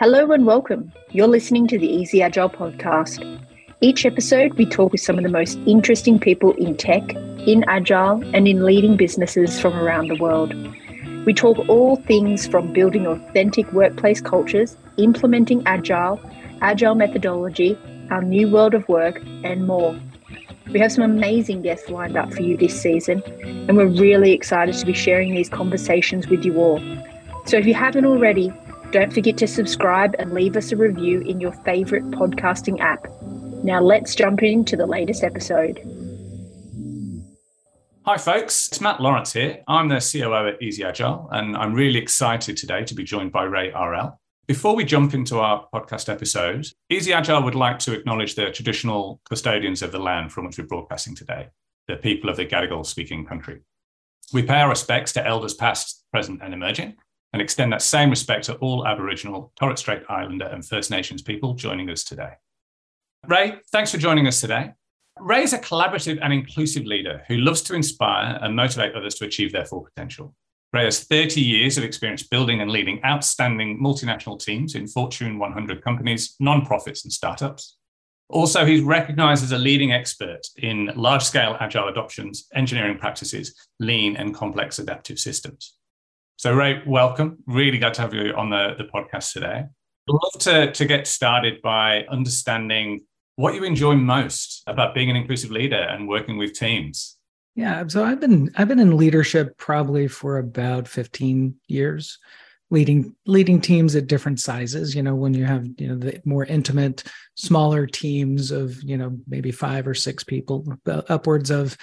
Hello and welcome. You're listening to the Easy Agile podcast. Each episode, we talk with some of the most interesting people in tech, in Agile, and in leading businesses from around the world. We talk all things from building authentic workplace cultures, implementing Agile, Agile methodology, our new world of work, and more. We have some amazing guests lined up for you this season, and we're really excited to be sharing these conversations with you all. So if you haven't already, don't forget to subscribe and leave us a review in your favorite podcasting app. Now let's jump into the latest episode. Hi, folks. It's Matt Lawrence here. I'm the COO at Easy Agile, and I'm really excited today to be joined by Ray Arell. Before we jump into our podcast episode, Easy Agile would like to acknowledge the traditional custodians of the land from which we're broadcasting today, the people of the Gadigal speaking country. We pay our respects to elders past, present, and emerging, and extend that same respect to all Aboriginal, Torres Strait Islander, and First Nations people joining us today. Ray, thanks for joining us today. Ray is a collaborative and inclusive leader who loves to inspire and motivate others to achieve their full potential. Ray has 30 years of experience building and leading outstanding multinational teams in Fortune 100 companies, nonprofits, and startups. Also, he's recognized as a leading expert in large scale agile adoptions, engineering practices, lean, and complex adaptive systems. So, Ray, welcome. Really glad to have you on the, the podcast today. I'd love to, to get started by understanding what you enjoy most about being an inclusive leader and working with teams. Yeah, so I've been I've been in leadership probably for about 15 years, leading leading teams at different sizes. You know, when you have you know the more intimate, smaller teams of you know maybe five or six people, uh, upwards of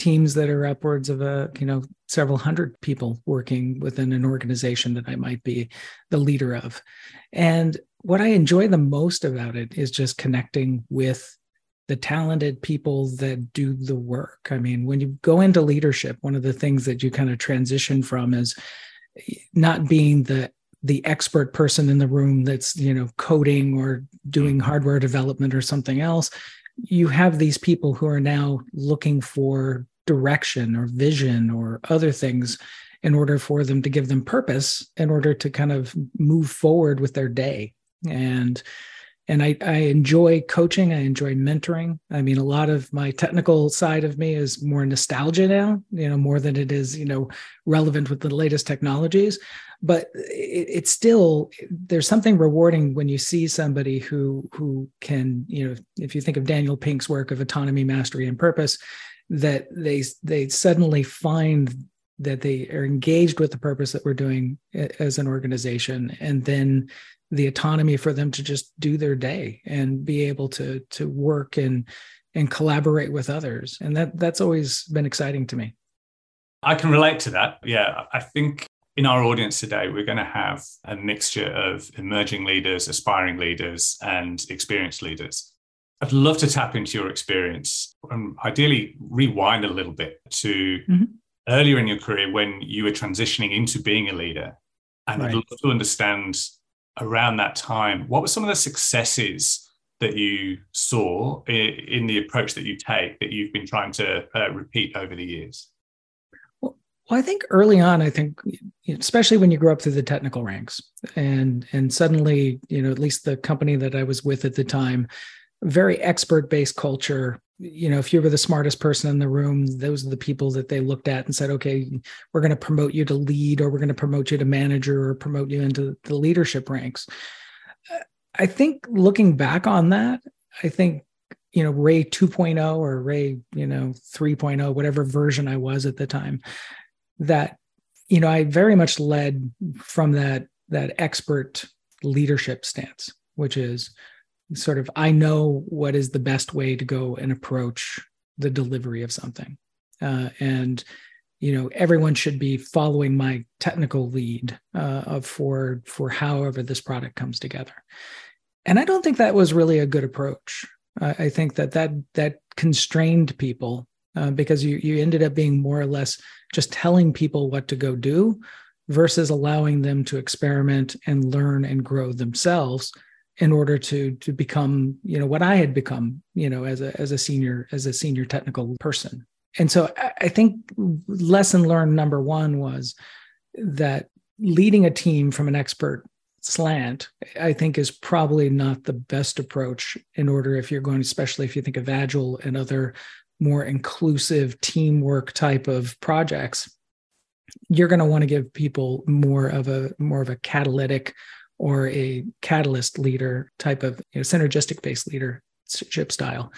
teams that are upwards of a you know several hundred people working within an organization that I might be the leader of. And what I enjoy the most about it is just connecting with the talented people that do the work. I mean, when you go into leadership, one of the things that you kind of transition from is not being the the expert person in the room that's you know coding or doing mm-hmm. hardware development or something else you have these people who are now looking for direction or vision or other things in order for them to give them purpose in order to kind of move forward with their day. And and I, I enjoy coaching i enjoy mentoring. I mean a lot of my technical side of me is more nostalgia now you know more than it is you know relevant with the latest technologies. But it, it's still there's something rewarding when you see somebody who who can you know if you think of daniel pink's work of autonomy mastery and purpose that they they suddenly find that they are engaged with the purpose that we're doing as an organization. And then the autonomy for them to just do their day and be able to to work and and collaborate with others and that that's always been exciting to me i can relate to that yeah i think in our audience today we're going to have a mixture of emerging leaders aspiring leaders and experienced leaders I'd love to tap into your experience and ideally rewind a little bit to mm-hmm. earlier in your career when you were transitioning into being a leader. And right. I'd love to understand around that time what were some of the successes that you saw in the approach that you take that you've been trying to uh, repeat over the years? Well, I think early on, I think, especially when you grow up through the technical ranks, and and suddenly, you know, at least the company that I was with at the time very expert based culture you know if you were the smartest person in the room those are the people that they looked at and said okay we're going to promote you to lead or we're going to promote you to manager or promote you into the leadership ranks. I think looking back on that i think you know ray 2.0 or ray you know 3.0 whatever version i was at the time that you know i very much led from that that expert leadership stance which is sort of I know what is the best way to go and approach the delivery of something. Uh, and you know everyone should be following my technical lead uh, for for however this product comes together and i don't think that was really a good approach i think that that that constrained people uh, because you you ended up being more or less just telling people what to go do versus allowing them to experiment and learn and grow themselves in order to to become you know what i had become you know as a as a senior as a senior technical person and so i think lesson learned number one was that leading a team from an expert slant, I think is probably not the best approach in order if you're going, especially if you think of Agile and other more inclusive teamwork type of projects. You're going to want to give people more of a more of a catalytic or a catalyst leader type of you know, synergistic based leadership style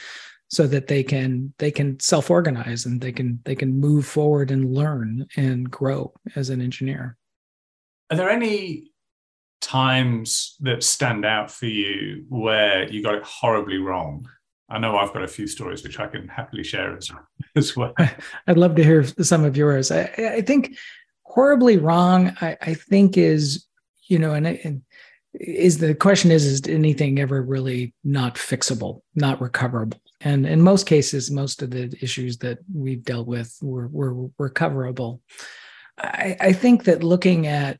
so that they can they can self-organize and they can they can move forward and learn and grow as an engineer. Are there any times that stand out for you where you got it horribly wrong? I know i've got a few stories which i can happily share as, as well. I'd love to hear some of yours. I, I think horribly wrong I, I think is you know and, and is the question is is anything ever really not fixable not recoverable? And in most cases most of the issues that we've dealt with were, were recoverable I, I think that looking at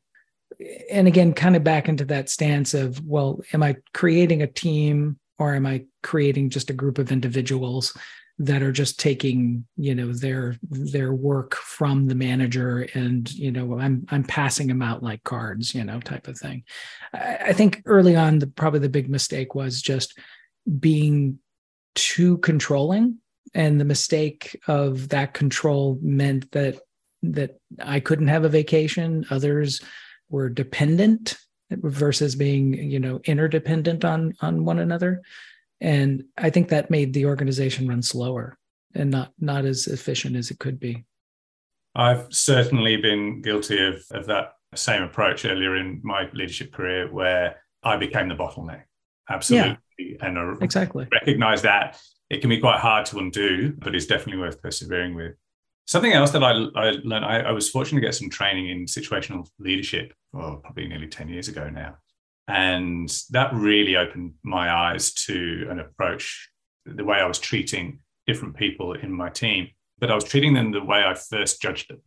and again kind of back into that stance of well am i creating a team or am i creating just a group of individuals that are just taking you know their their work from the manager and you know i'm i'm passing them out like cards you know type of thing. I, I think early on the probably the big mistake was just being too controlling. And the mistake of that control meant that that i couldn't have a vacation. Others were dependent versus being you know interdependent on on one another and i think that made the organization run slower and not not as efficient as it could be. I've certainly been guilty of of that same approach earlier in my leadership career where i became the bottleneck. Absolutely. Yeah, and I exactly. recognize that. It can be quite hard to undo but it's definitely worth persevering with. Something else that I, I learned, I, I, was fortunate to get some training in situational leadership, well, probably nearly 10 years ago now. And that really opened my eyes to an approach, the way I was treating different people in my team, but I was treating them the way I first judged them.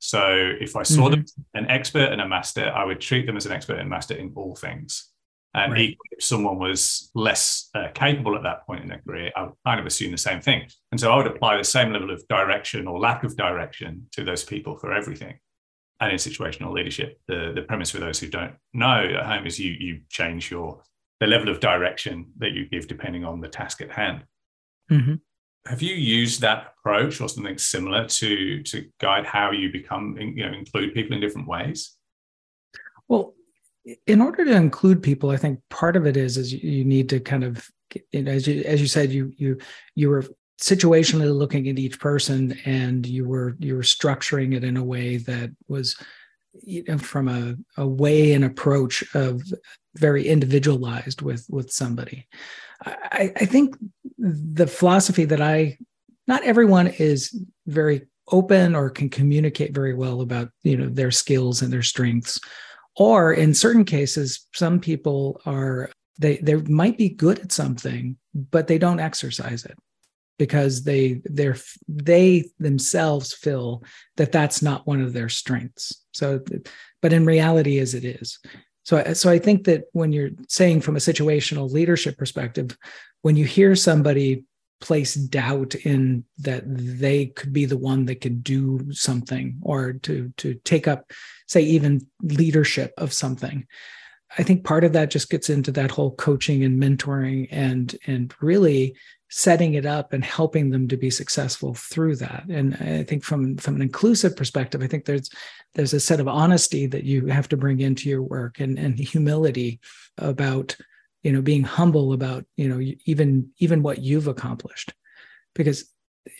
So if I saw mm-hmm. them an expert and a master, I would treat them as an expert and master in all things. And right. equally, if someone was less uh, capable at that point in their career, I would kind of assume the same thing. And so I would apply the same level of direction or lack of direction to those people for everything and in situational leadership, the, the premise for those who don't know at home is you you change your the level of direction that you give depending on the task at hand. Mm-hmm. Have you used that approach or something similar to to guide how you become you know include people in different ways? Well, in order to include people, I think part of it is is you need to kind of as you as you said you you you were situationally looking at each person and you were you were structuring it in a way that was you know, from a, a way and approach of very individualized with with somebody. I, I think the philosophy that i not everyone is very open or can communicate very well about you know their skills and their strengths. Or in certain cases some people are they they might be good at something but they don't exercise it because they they're they themselves feel that that's not one of their strengths. So but in reality as it is. So so i think that when you're saying from a situational leadership perspective when you hear somebody place doubt in that they could be the one that could do something or to to take up say even leadership of something i think part of that just gets into that whole coaching and mentoring and and really setting it up and helping them to be successful through that. And i think from from an inclusive perspective i think there's there's a set of honesty that you have to bring into your work and and humility about you know being humble about you know even even what you've accomplished. Because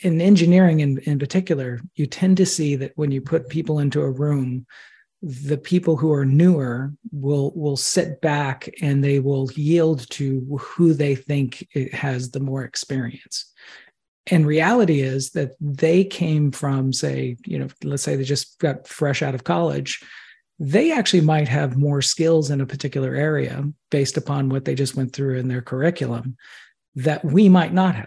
in engineering in, in particular you tend to see that when you put people into a room the people who are newer will will sit back and they will yield to who they think has the more experience. And reality is that they came from say you know let's say they just got fresh out of college they actually might have more skills in a particular area based upon what they just went through in their curriculum that we might not have.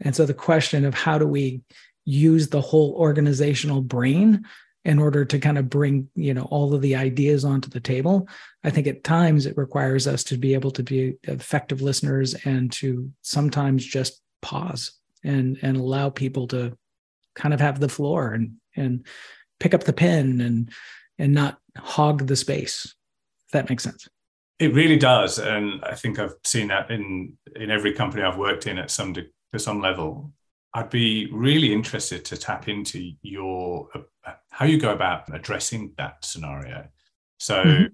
And so the question of how do we use the whole organizational brain in order to kind of bring you know all of the ideas onto the table i think at times it requires us to be able to be effective listeners and to sometimes just pause and and allow people to kind of have the floor and and pick up the pen and and not hog the space If that makes sense. It really does, and I think I've seen that in in every company I've worked in at some to some level. I'd be really interested to tap into your uh, how you go about addressing that scenario. So, mm-hmm.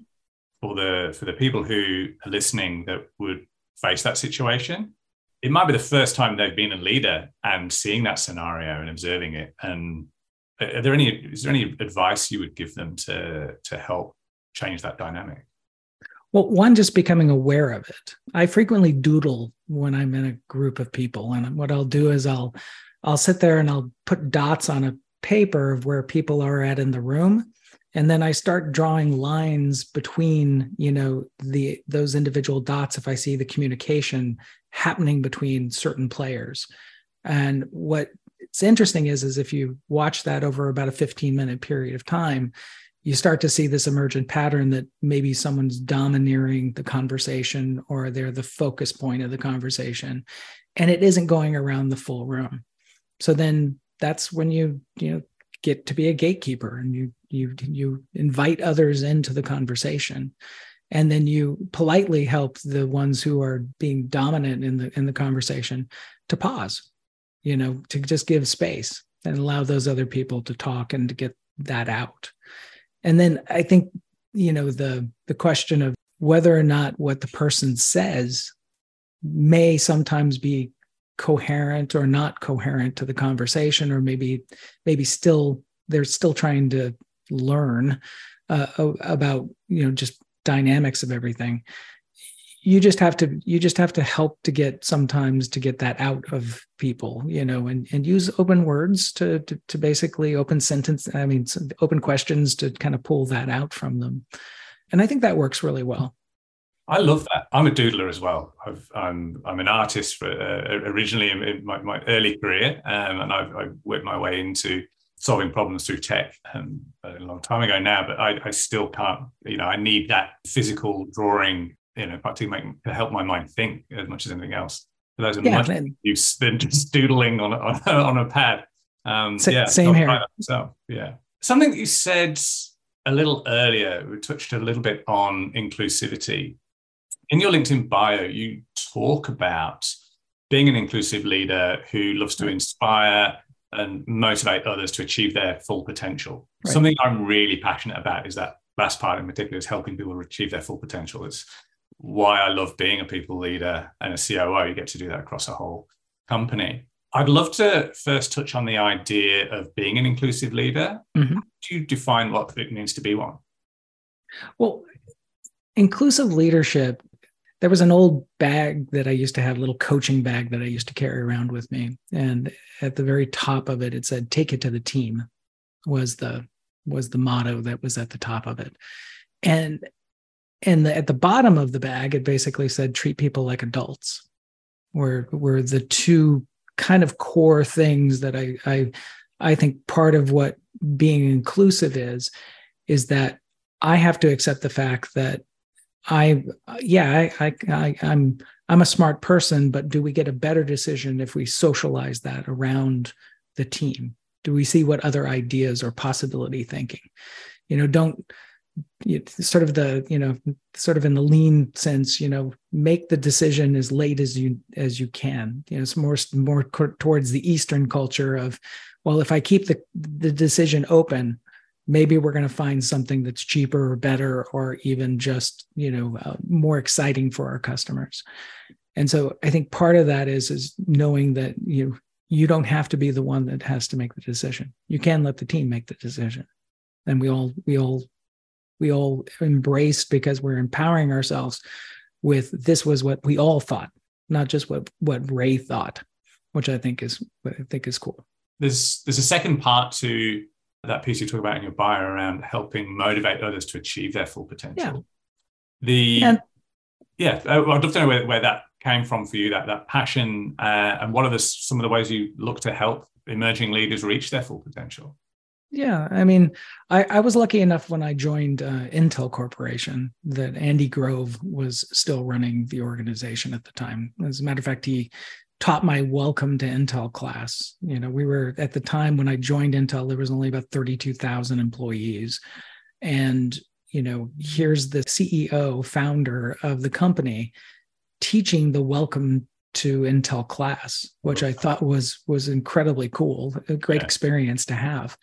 for the for the people who are listening that would face that situation, it might be the first time they've been a leader and seeing that scenario and observing it. And are there any is there any advice you would give them to to help change that dynamic? Well, one, just becoming aware of it. I frequently doodle when I'm in a group of people, and what I'll do is I'll I'll sit there and I'll put dots on a paper of where people are at in the room, and then I start drawing lines between you know the those individual dots if I see the communication happening between certain players. And what it's interesting is is if you watch that over about a 15 minute period of time you start to see this emergent pattern that maybe someone's domineering the conversation or they're the focus point of the conversation and it isn't going around the full room. So then that's when you you know get to be a gatekeeper and you you you invite others into the conversation. And then you politely help the ones who are being dominant in the in the conversation to pause you know to just give space and allow those other people to talk and to get that out and then i think you know the the question of whether or not what the person says may sometimes be coherent or not coherent to the conversation or maybe maybe still they're still trying to learn uh, about you know just dynamics of everything you just have to you just have to help to get sometimes to get that out of people you know and and use open words to to, to basically open sentence i mean open questions to kind of pull that out from them and i think that works really well I love that. I'm a doodler as well. i am I'm, I'm an artist for, uh, originally in, my, my, early career, um, and I've, I've, worked my way into solving problems through tech um, a long time ago now. But I, I, still can't. You know, I need that physical drawing you know, to make to help my mind think as much as anything else. For those are yeah, much use than just doodling on a, on a, on a pad. Um, S- yeah, same here. So yeah, something that you said a little earlier, we touched a little bit on inclusivity. In your LinkedIn bio, you talk about being an inclusive leader who loves to inspire and motivate others to achieve their full potential. Right. Something I'm really passionate about is that last part in particular is helping people achieve their full potential. It's why I love being a people leader and a COO. You get to do that across a whole company. I'd love to first touch on the idea of being an inclusive leader. Mm-hmm. do you define what it means to be one? Well, inclusive leadership, there was an old bag that I used to have, a little coaching bag that I used to carry around with me. And at the very top of it, it said, take it to the team was the was the motto that was at the top of it. And and the, at the bottom of the bag it basically said treat people like adults were were the two kind of core things that I I I think part of what being inclusive is is that I have to accept the fact that I yeah I, I, I I'm I'm a smart person, but do we get a better decision if we socialize that around the team? Do we see what other ideas or possibility thinking? You know, don't sort of the you know sort of in the lean sense you know make the decision as late as you as you can. You know it's more more towards the eastern culture of well if i keep the the decision open maybe we're going to find something that's cheaper or better or even just you know uh, more exciting for our customers. And so i think part of that is is knowing that you you don't have to be the one that has to make the decision. You can let the team make the decision. And we all we all we all embraced because we're empowering ourselves with this was what we all thought, not just what what Ray thought, which I think is what I think is cool. There's there's a second part to that piece you talk about in your bio around helping motivate others to achieve their full potential. Yeah. The and, yeah, I'd love to know where, where that came from for you, that that passion, uh, and what are the, some of the ways you look to help emerging leaders reach their full potential? Yeah, I mean, I, I was lucky enough when I joined uh, Intel Corporation that Andy Grove was still running the organization at the time. As a matter of fact, he taught my welcome to Intel class. You know, we were at the time when I joined Intel, there was only about 32,000 employees. And you know, here's the CEO, founder of the company teaching the welcome to Intel class, which I thought was was incredibly cool, a great yeah. experience to have.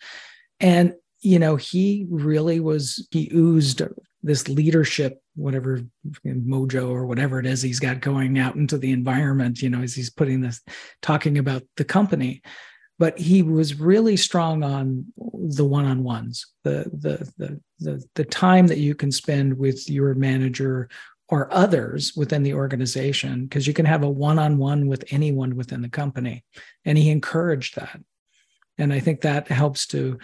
And you know, he really was he oozed this leadership, whatever mojo or whatever it is he's got going out into the environment, you know, as he's putting this talking about the company. But he was really strong on the one-on-ones, the the the the, the time that you can spend with your manager or others within the organization because you can have a one-on-one with anyone within the company and he encouraged that and i think that helps to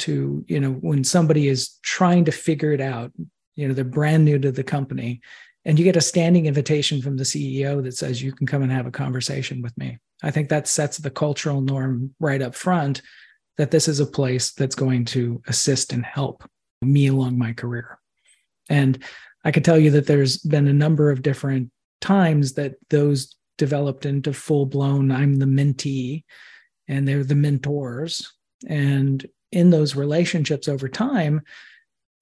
to you know when somebody is trying to figure it out you know they're brand new to the company and you get a standing invitation from the ceo that says you can come and have a conversation with me i think that sets the cultural norm right up front that this is a place that's going to assist and help me along my career and I can tell you that there's been a number of different times that those developed into full blown I'm the mentee and they're the mentors. And in those relationships over time,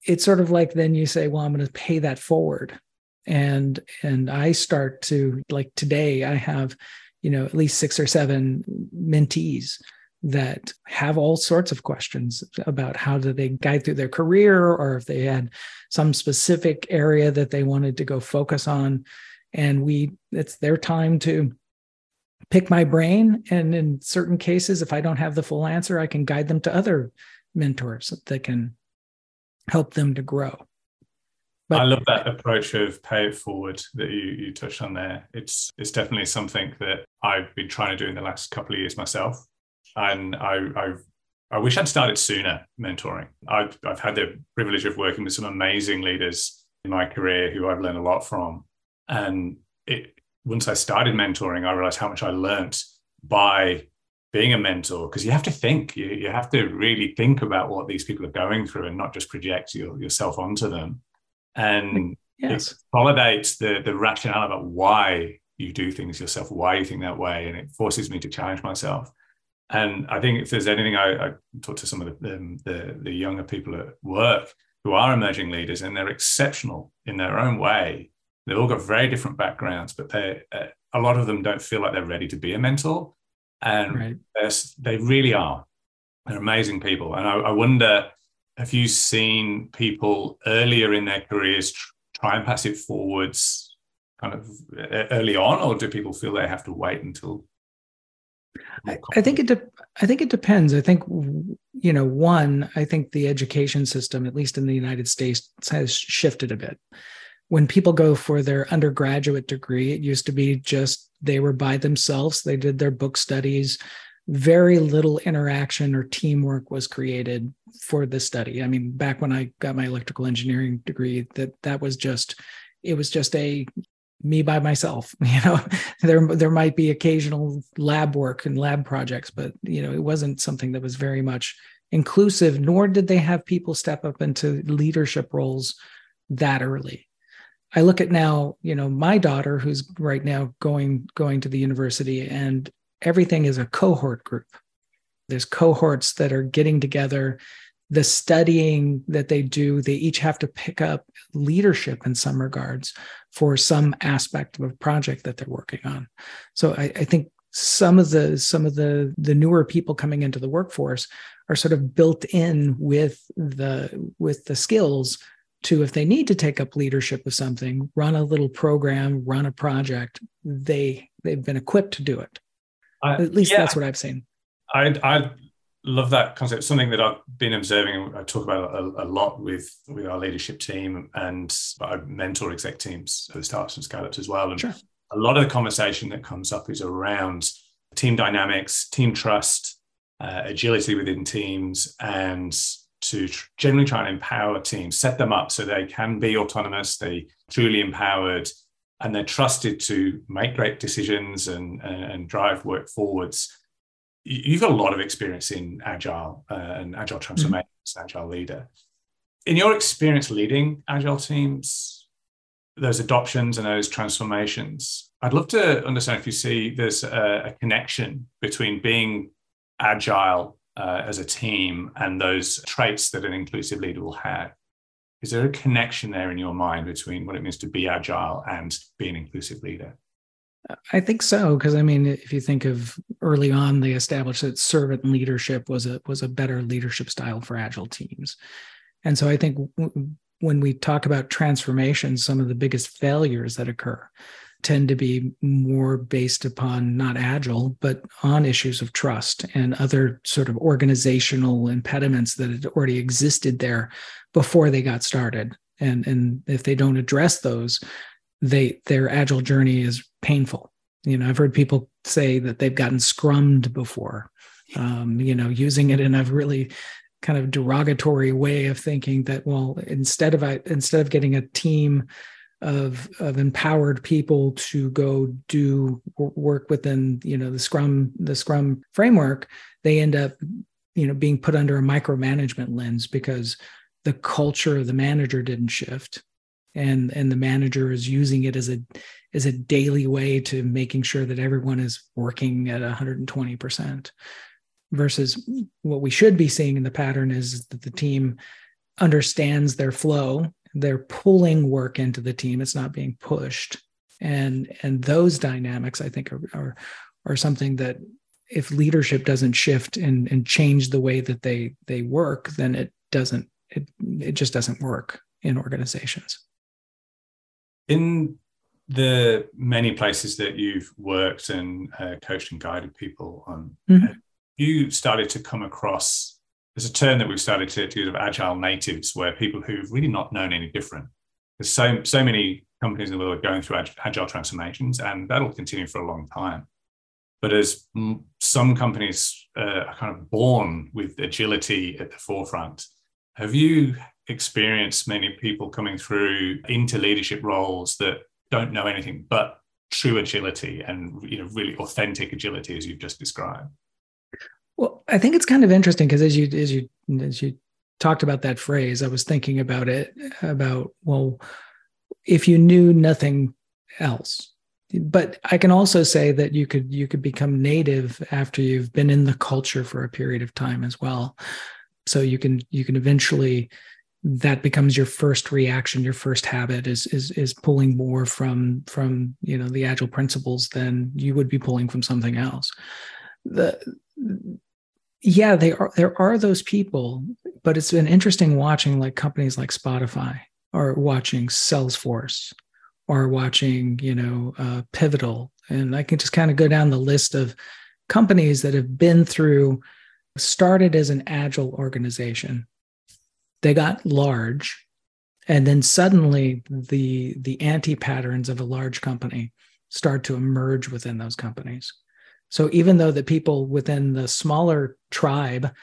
it's sort of like then you say, well, I'm going to pay that forward. And and I start to like today, I have, you know, at least six or seven mentees that have all sorts of questions about how do they guide through their career or if they had some specific area that they wanted to go focus on and we it's their time to pick my brain and in certain cases if i don't have the full answer i can guide them to other mentors that can help them to grow but, I love that approach of pay it forward that you, you touched on there. It's it's definitely something that I've been trying to do in the last couple of years myself and I, I've I wish I'd started sooner mentoring. I've, I've had the privilege of working with some amazing leaders in my career who I've learned a lot from. And it, once I started mentoring, I realized how much I learned by being a mentor because you have to think, you, you have to really think about what these people are going through and not just project your, yourself onto them. And yes. it validates the, the rationale about why you do things yourself, why you think that way. And it forces me to challenge myself. And I think if there's anything, I, I talk to some of the, um, the, the younger people at work who are emerging leaders, and they're exceptional in their own way. They've all got very different backgrounds, but they uh, a lot of them don't feel like they're ready to be a mentor, and right. they really are. They're amazing people, and I, I, wonder have you seen people earlier in their careers tr- try and pass it forwards, kind of early on, or do people feel they have to wait until I, I think it. De- I think it depends. I think you know, one. I think the education system, at least in the United States, has shifted a bit. When people go for their undergraduate degree, it used to be just they were by themselves. They did their book studies. Very little interaction or teamwork was created for the study. I mean, back when I got my electrical engineering degree, that that was just it was just a me by myself you know there there might be occasional lab work and lab projects but you know it wasn't something that was very much inclusive nor did they have people step up into leadership roles that early i look at now you know my daughter who's right now going going to the university and everything is a cohort group there's cohorts that are getting together the studying that they do, they each have to pick up leadership in some regards for some aspect of a project that they're working on. So I, I think some of the some of the the newer people coming into the workforce are sort of built in with the with the skills to if they need to take up leadership of something run a little program run a project they they've been equipped to do it uh, at least yeah, that's what i've seen i i love that concept. Something that I've been observing. I talk about a, a, lot with with our leadership team, and I mentor exec teams at the startups and scale-ups as well. And sure. a lot of the conversation that comes up is around team dynamics, team trust, uh, agility within teams, and to tr- generally try and empower teams, set them up so they can be autonomous, they truly empowered, and they're trusted to make great decisions and, and, drive work forwards you've got a lot of experience in agile uh, and agile transformation mm-hmm. agile leader in your experience leading agile teams those adoptions and those transformations i'd love to understand if you see there's a, a connection between being agile uh, as a team and those traits that an inclusive leader will have Is there a connection there in your mind between what it means to be agile and be an inclusive leader? I think so because I mean, if you think of early on, they established that servant leadership was a was a better leadership style for agile teams, and so I think w- when we talk about transformation, some of the biggest failures that occur tend to be more based upon not agile, but on issues of trust and other sort of organizational impediments that had already existed there before they got started. And, and if they don't address those, they their agile journey is painful. You know, I've heard people say that they've gotten scrummed before, um, you know, using it in a really kind of derogatory way of thinking that well instead of instead of getting a team of of empowered people to go do work within you know the scrum the scrum framework they end up you know being put under a micromanagement lens because the culture of the manager didn't shift. And and the manager is using it as a as a daily way to making sure that everyone is working at 120% versus what we should be seeing in the pattern is that the team understands their flow they're pulling work into the team. It's not being pushed. And and those dynamics i think are are, are something that if leadership doesn't shift and and change the way that they they work then it doesn't it it just doesn't work in organizations. In the many places that you've worked and uh, coached and guided people on mm-hmm. you started to come across there's a term that we've started to, use of agile natives, where people who've really not known any different. There's so so many companies in the world are going through agile transformations, and that'll continue for a long time. But as some companies uh, are kind of born with agility at the forefront, have you experienced many people coming through into leadership roles that don't know anything but true agility and you know really authentic agility as you've just described? Well, I think it's kind of interesting because as you as you as you talked about that phrase, I was thinking about it about well, if you knew nothing else. But I can also say that you could you could become native after you've been in the culture for a period of time as well. So you can you can eventually that becomes your first reaction your first habit is is is pulling more from from you know the agile principles than you would be pulling from something else the yeah, they are there are those people, but it's been interesting watching like companies like Spotify or watching Salesforce or watching, you know, uh, Pivotal. And I can just kind of go down the list of companies that have been through, started as an agile organization. They got large, and then suddenly the the anti patterns of a large company start to emerge within those companies so even though the people within the smaller tribe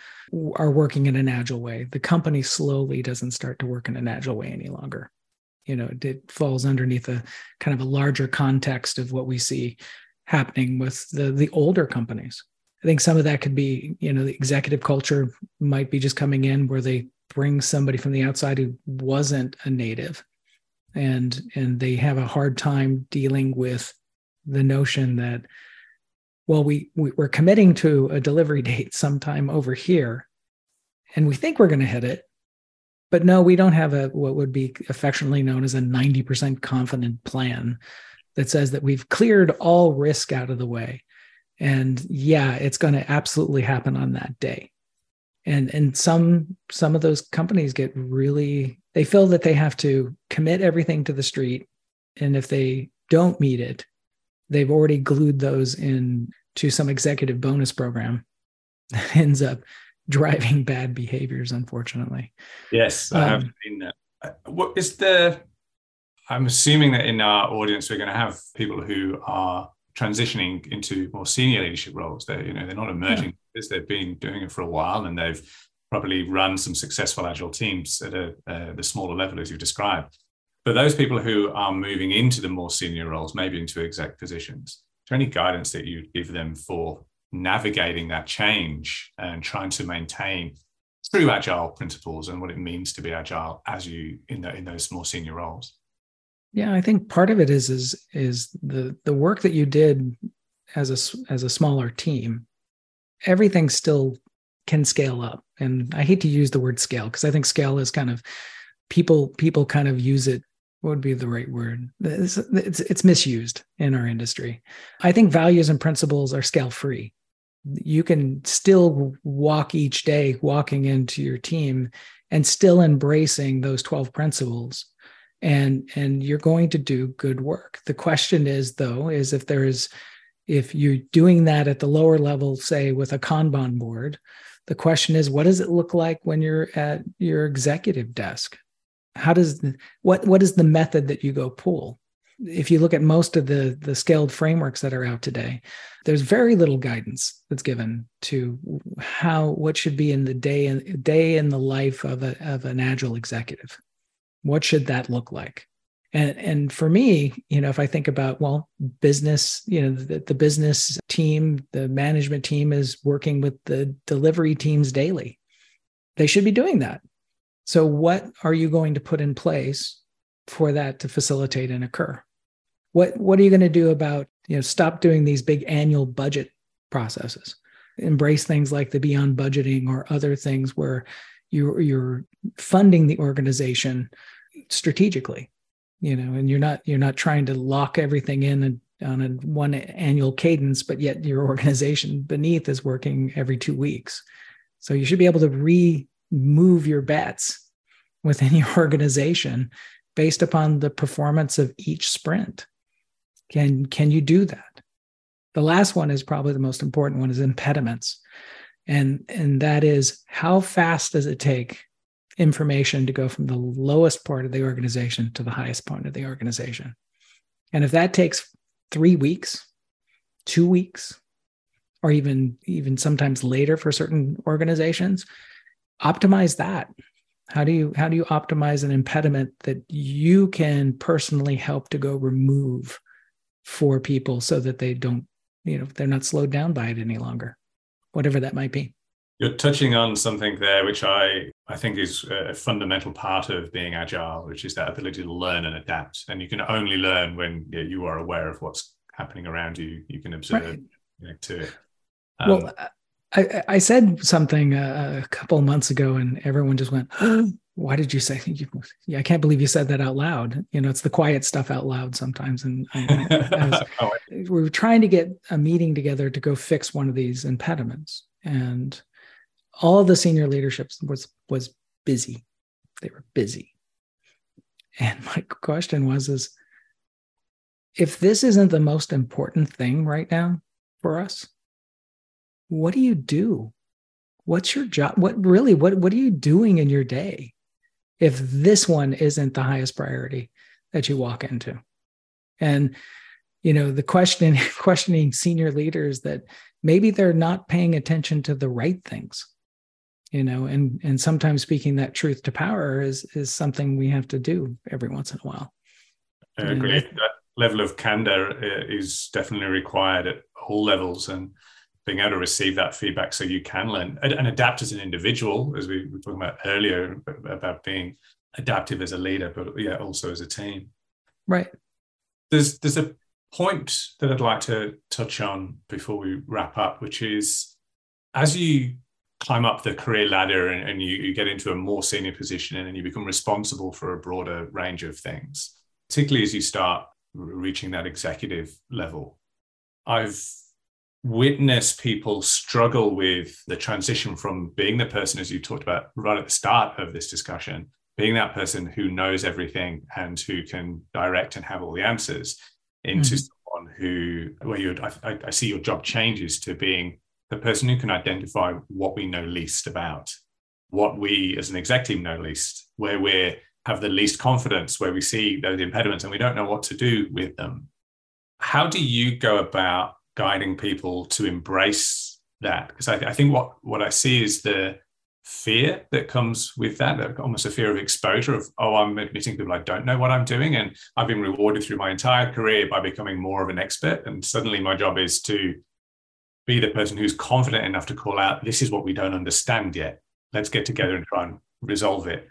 are working in an agile way, the company slowly doesn't start to work in an agile way any longer. You know, it falls underneath a kind of a larger context of what we see happening with the the older companies. I think some of that could be, you know, the executive culture might be just coming in where they bring somebody from the outside who wasn't a native and and they have a hard time dealing with the notion that well, we, we we're committing to a delivery date sometime over here, and we think we're going to hit it, but no, we don't have a what would be affectionately known as a 90% confident plan that says that we've cleared all risk out of the way. And yeah, it's going to absolutely happen on that day. And and some some of those companies get really they feel that they have to commit everything to the street. And if they don't meet it, they've already glued those in to some executive bonus program. That ends up driving bad behaviors unfortunately. Yes i um, have seen that. Uh, what is the i'm assuming that in our audience we're going to have people who are transitioning into more senior leadership roles. They're you know they're not emerging yeah. they've been doing it for a while and they've probably run some successful agile teams at a, uh, the smaller level as you described but those people who are moving into the more senior roles, maybe into exec positions, is there any guidance that you give them for navigating that change and trying to maintain true agile principles and what it means to be agile as you in, the, in those more senior roles? Yeah, I think part of it is is is the the work that you did as a as a smaller team. Everything still can scale up, and I hate to use the word scale because I think scale is kind of people people kind of use it what would be the right word. It's, it's, it's misused in our industry. I think values and principles are scale free. You can still walk each day walking into your team and still embracing those 12 principles. And and you're going to do good work. The question is though is if there's if you're doing that at the lower level say with a kanban board the question is what does it look like when you're at your executive desk how does what what is the method that you go pull? If you look at most of the the scaled frameworks that are out today there's very little guidance that's given to how what should be in the day and day in the life of a of an agile executive. What should that look like? And and for me you know if i think about well business you know the, the business team the management team is working with the delivery teams daily. They should be doing that so what are you going to put in place for that to facilitate and occur? What what are you going to do about you know stop doing these big annual budget processes? Embrace things like the beyond budgeting or other things where you're you're funding the organization strategically you know and you're not you're not trying to lock everything in on a one annual cadence but yet your organization beneath is working every two weeks. So you should be able to remove your bets within your organization based upon the performance of each sprint. Can can you do that? The last one is probably the most important one is impediments. And and that is how fast does it take information to go from the lowest part of the organization to the highest point of the organization. And if that takes three weeks, two weeks, or even even sometimes later for certain organizations, optimize that. How do you how do you optimize an impediment that you can personally help to go remove for people so that they don't, you know, they're not slowed down by it any longer, whatever that might be. You're touching on something there, which I, I think is a fundamental part of being agile, which is that ability to learn and adapt. And you can only learn when you are aware of what's happening around you. You can observe right. you know, to it. Um, well, I, I said something a, a couple months ago, and everyone just went, "Why did you say?" You, yeah, I can't believe you said that out loud. You know, it's the quiet stuff out loud sometimes. And I, I was, oh, we uh, were trying to get a meeting together to go fix one of these impediments, and all the senior leadership was was busy. They were busy. And my question was is if this isn't the most important thing right now for us, what do you do? What's your job? What really what what are you doing in your day if this one isn't the highest priority that you walk into? And you know, the questioning questioning senior leaders that maybe they're not paying attention to the right things you know and and sometimes speaking that truth to power is is something we have to do every once in a while i agree that level of candor uh, is definitely required at all levels and being able to receive that feedback so you can learn and adapt as an individual as we were talking about earlier about being adaptive as a leader but yeah also as a team right there's there's a point that i'd like to touch on before we wrap up which is as you climb up the career ladder and, and you, you, get into a more senior position and then you become responsible for a broader range of things, particularly as you start reaching that executive level. I've witnessed people struggle with the transition from being the person, as you talked about right at the start of this discussion, being that person who knows everything and who can direct and have all the answers, into mm-hmm. someone who, where you, I, I see your job changes to being the person who can identify what we know least about, what we as an exec team know least, where we have the least confidence, where we see those impediments and we don't know what to do with them. How do you go about guiding people to embrace that? Because I, I think what, what I see is the fear that comes with that, almost a fear of exposure of, oh, I'm admitting people I don't know what I'm doing. And I've been rewarded through my entire career by becoming more of an expert. And suddenly my job is to be the person who's confident enough to call out, this is what we don't understand yet. Let's get together and try and resolve it.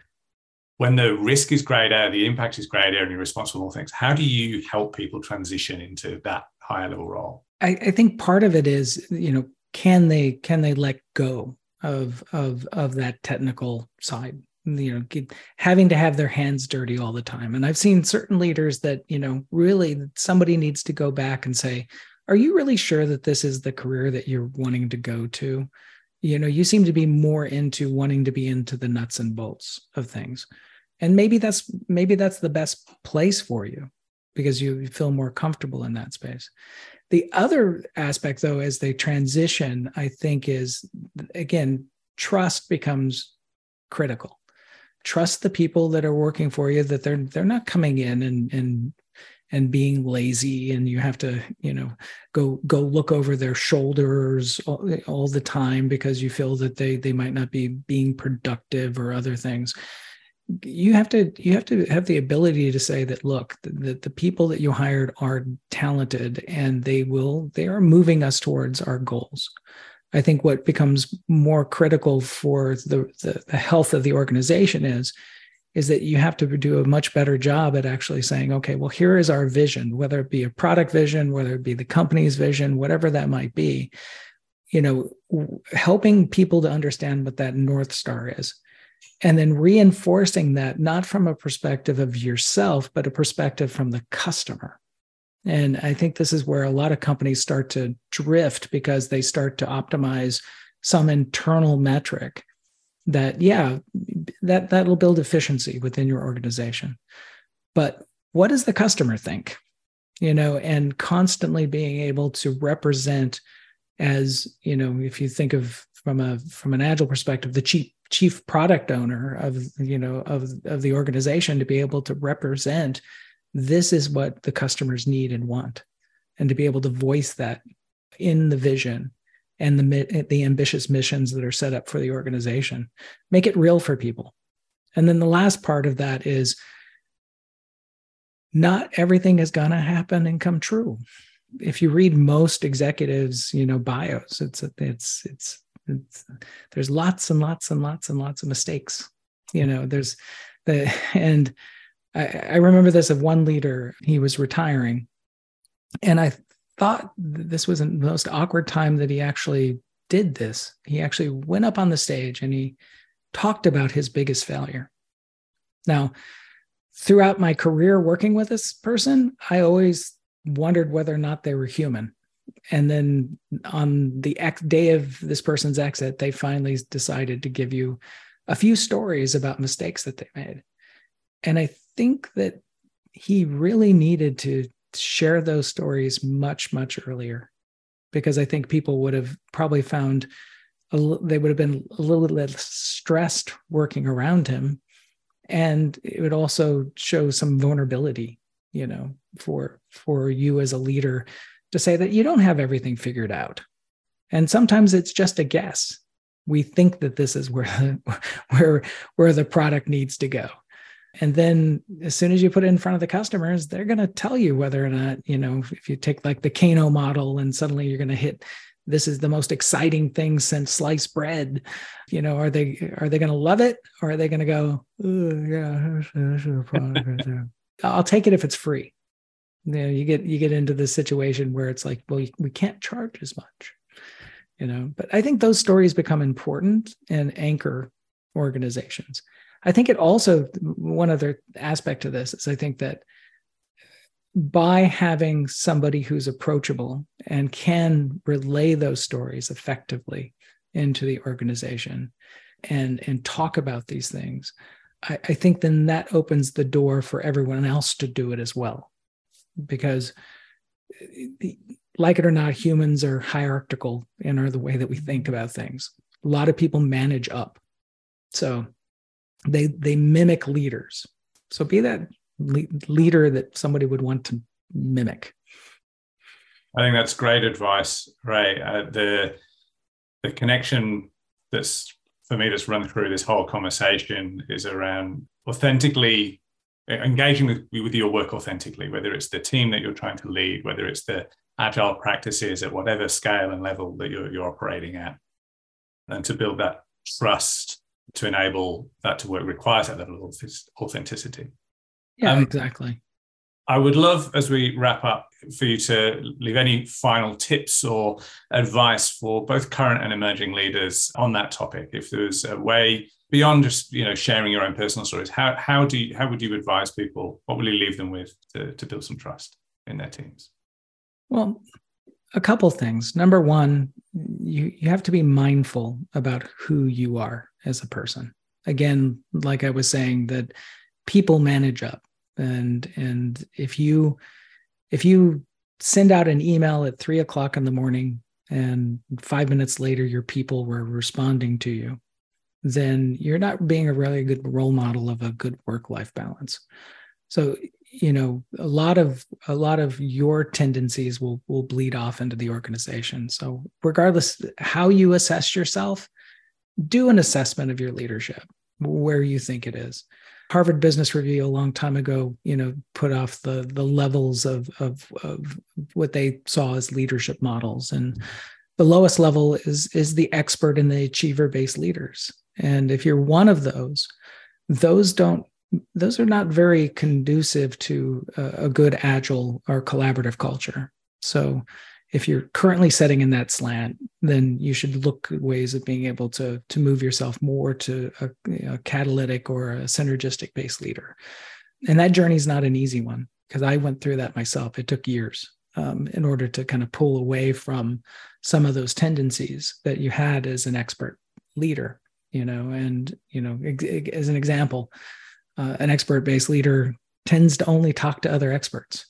When the risk is greater, the impact is greater, and you're responsible for all things, how do you help people transition into that higher level role? I, I think part of it is, you know, can they can they let go of of of that technical side? you know having to have their hands dirty all the time. And i've seen certain leaders that you know really somebody needs to go back and say are you really sure that this is the career that you're wanting to go to? You know you seem to be more into wanting to be into the nuts and bolts of things. And maybe that's maybe that's the best place for you because you feel more comfortable in that space the other aspect though as they transition i think is again trust becomes critical. Trust the people that are working for you that they're they're not coming in and and and being lazy and you have to you know go go look over their shoulders all, all, the time because you feel that they they might not be being productive or other things you have to you have to have the ability to say that look that the people that you hired are talented and they will they are moving us towards our goals i think what becomes more critical for the the, the health of the organization is is that you have to do a much better job at actually saying, okay, well, here is our vision, whether it be a product vision, whether it be the company's vision, whatever that might be, you know, helping people to understand what that North Star is. And then reinforcing that, not from a perspective of yourself, but a perspective from the customer. And I think this is where a lot of companies start to drift because they start to optimize some internal metric that yeah that that'll build efficiency within your organization but what does the customer think you know and constantly being able to represent as you know if you think of from a from an agile perspective the chief chief product owner of you know of of the organization to be able to represent this is what the customers need and want and to be able to voice that in the vision and the the ambitious missions that are set up for the organization. Make it real for people. And then the last part of that is not everything is going to happen and come true. If you read most executives you know bios it's it's it's, it's there's lots and lots and lots and lots of mistakes you know there's the and I, I remember this of one leader he was retiring and i thought this was the most awkward time that he actually did this. He actually went up on the stage and he talked about his biggest failure. Now, throughout my career working with this person, I always wondered whether or not they were human. And then on the day of this person's exit, they finally decided to give you a few stories about mistakes that they made. And I think that he really needed to share those stories much much earlier because i think people would have probably found they would have been a little less stressed working around him and it would also show some vulnerability you know for for you as a leader to say that you don't have everything figured out. And sometimes it's just a guess. We think that this is where where where the product needs to go. And then as soon as you put it in front of the customers they're going to tell you whether or not you know if you take like the kano model and suddenly you're going to hit this is the most exciting thing since sliced bread. You know are they are they going to love it? Or are they going to go yeah that's a right i'll take it if it's free you know you get you get into the situation where it's like well we can't charge as much you know but i think those stories become important and anchor organizations. I think it also one other aspect to this is I think that by having somebody who's approachable and can relay those stories effectively into the organization and and talk about these things, I, I think then that opens the door for everyone else to do it as well, because like it or not, humans are hierarchical in our the way that we think about things. A lot of people manage up. So they they mimic leaders so be that le- leader that somebody would want to mimic i think that's great advice ray uh, the the connection that's for me that's run through this whole conversation is around authentically engaging with, with your work authentically whether it's the team that you're trying to lead whether it's the agile practices at whatever scale and level that you're, you're operating at and to build that trust to enable that to work requires that level of authenticity. Yeah, um, exactly. I would love, as we wrap up, for you to leave any final tips or advice for both current and emerging leaders on that topic. If there's a way beyond just you know sharing your own personal stories how how do you how would you advise people? What will you leave them with to, to build some trust in their teams? Well a couple things. Number one you you have to be mindful about who you are as a person. Again like i was saying that people manage up and and if you if you send out an email at three o'clock in the morning and five minutes later your people were responding to you then you're not being a really good role model of a good work life balance. So you know a lot of a lot of your tendencies will will bleed off into the organization. So regardless how you assess yourself do an assessment of your leadership where you think it is harvard business review a long time ago you know put off the the levels of of, of what they saw as leadership models. And mm-hmm. the lowest level is is the expert and the achiever based leaders. And if you're one of those, those don't those are not very conducive to a, a good agile or collaborative culture. So if you're currently setting in that slant, then you should look at ways of being able to to move yourself more to a, a catalytic or a synergistic based leader. And that journey is not an easy one because I went through that myself. It took years um, in order to kind of pull away from some of those tendencies that you had as an expert leader you know and you know as an example uh, an expert based leader tends to only talk to other experts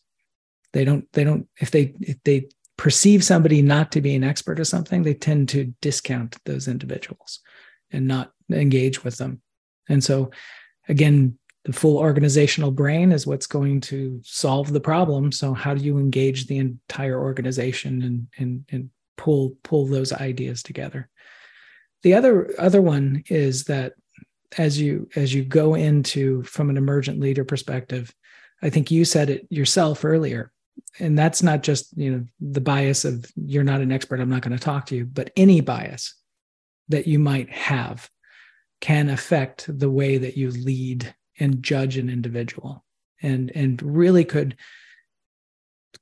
they don't they don't if they if they perceive somebody not to be an expert or something they tend to discount those individuals and not engage with them. And so again the full organizational brain is what's going to solve the problem. So how do you engage the entire organization and and, and pull pull those ideas together? The other other one is that as you as you go into from an emergent leader perspective, I think you said it yourself earlier, and that's not just you know the bias of you're not an expert, I'm not going to talk to you, but any bias that you might have can affect the way that you lead and judge an individual. And and really could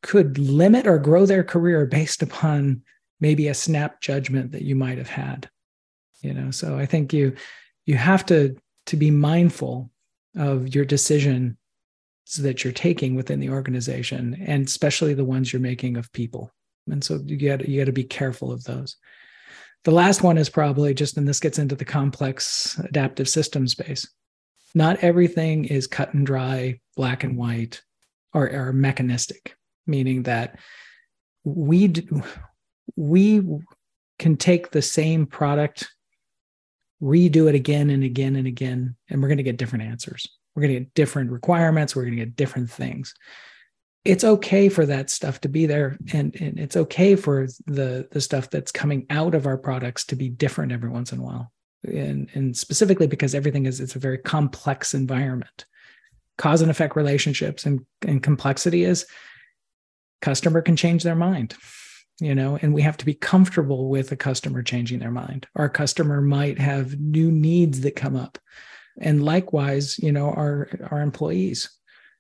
could limit or grow their career based upon maybe a snap judgment that you might have had you know? So i think you you have to to be mindful of your decisions that you're taking within the organization and especially the ones you're making of people. And so you got you got to be careful of those. The last one is probably just and this gets into the complex adaptive system space. Not everything is cut and dry black and white or, or mechanistic meaning that we we can take the same product redo it again and again and again, and we're going to get different answers. We're going to get different requirements. We're going to get different things. It's okay for that stuff to be there, and, and it's okay for the the stuff that's coming out of our products to be different every once in a while, and and specifically because everything is it's a very complex environment. Cause and effect relationships and, and complexity is customer can change their mind you know and we have to be comfortable with a customer changing their mind our customer might have new needs that come up and likewise you know our our employees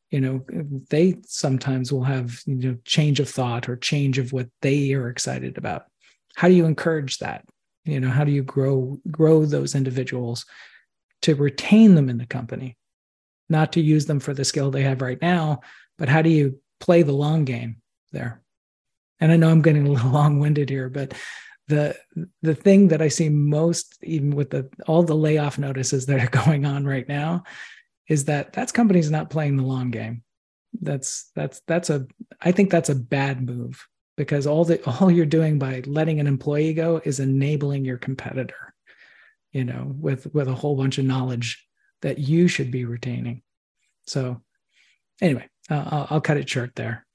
you know they sometimes will have you know change of thought or change of what they are excited about. How do you encourage that? You know how do you grow grow those individuals to retain them in the company? Not to use them for the skill they have right now but how do you play the long game there? And I know I'm getting a little long-winded here, but the the thing that I see most, even with the all the layoff notices that are going on right now, is that that's companies not playing the long game. That's that's that's a I think that's a bad move because all the all you're doing by letting an employee go is enabling your competitor, you know, with with a whole bunch of knowledge that you should be retaining. So, anyway, uh, I'll, I'll cut it short there.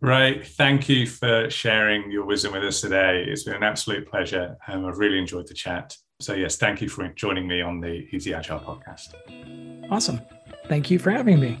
Right. Thank you for sharing your wisdom with us today. It's been an absolute pleasure. and I've really enjoyed the chat. So, yes, thank you for joining me on the Easy Agile podcast. Awesome. Thank you for having me.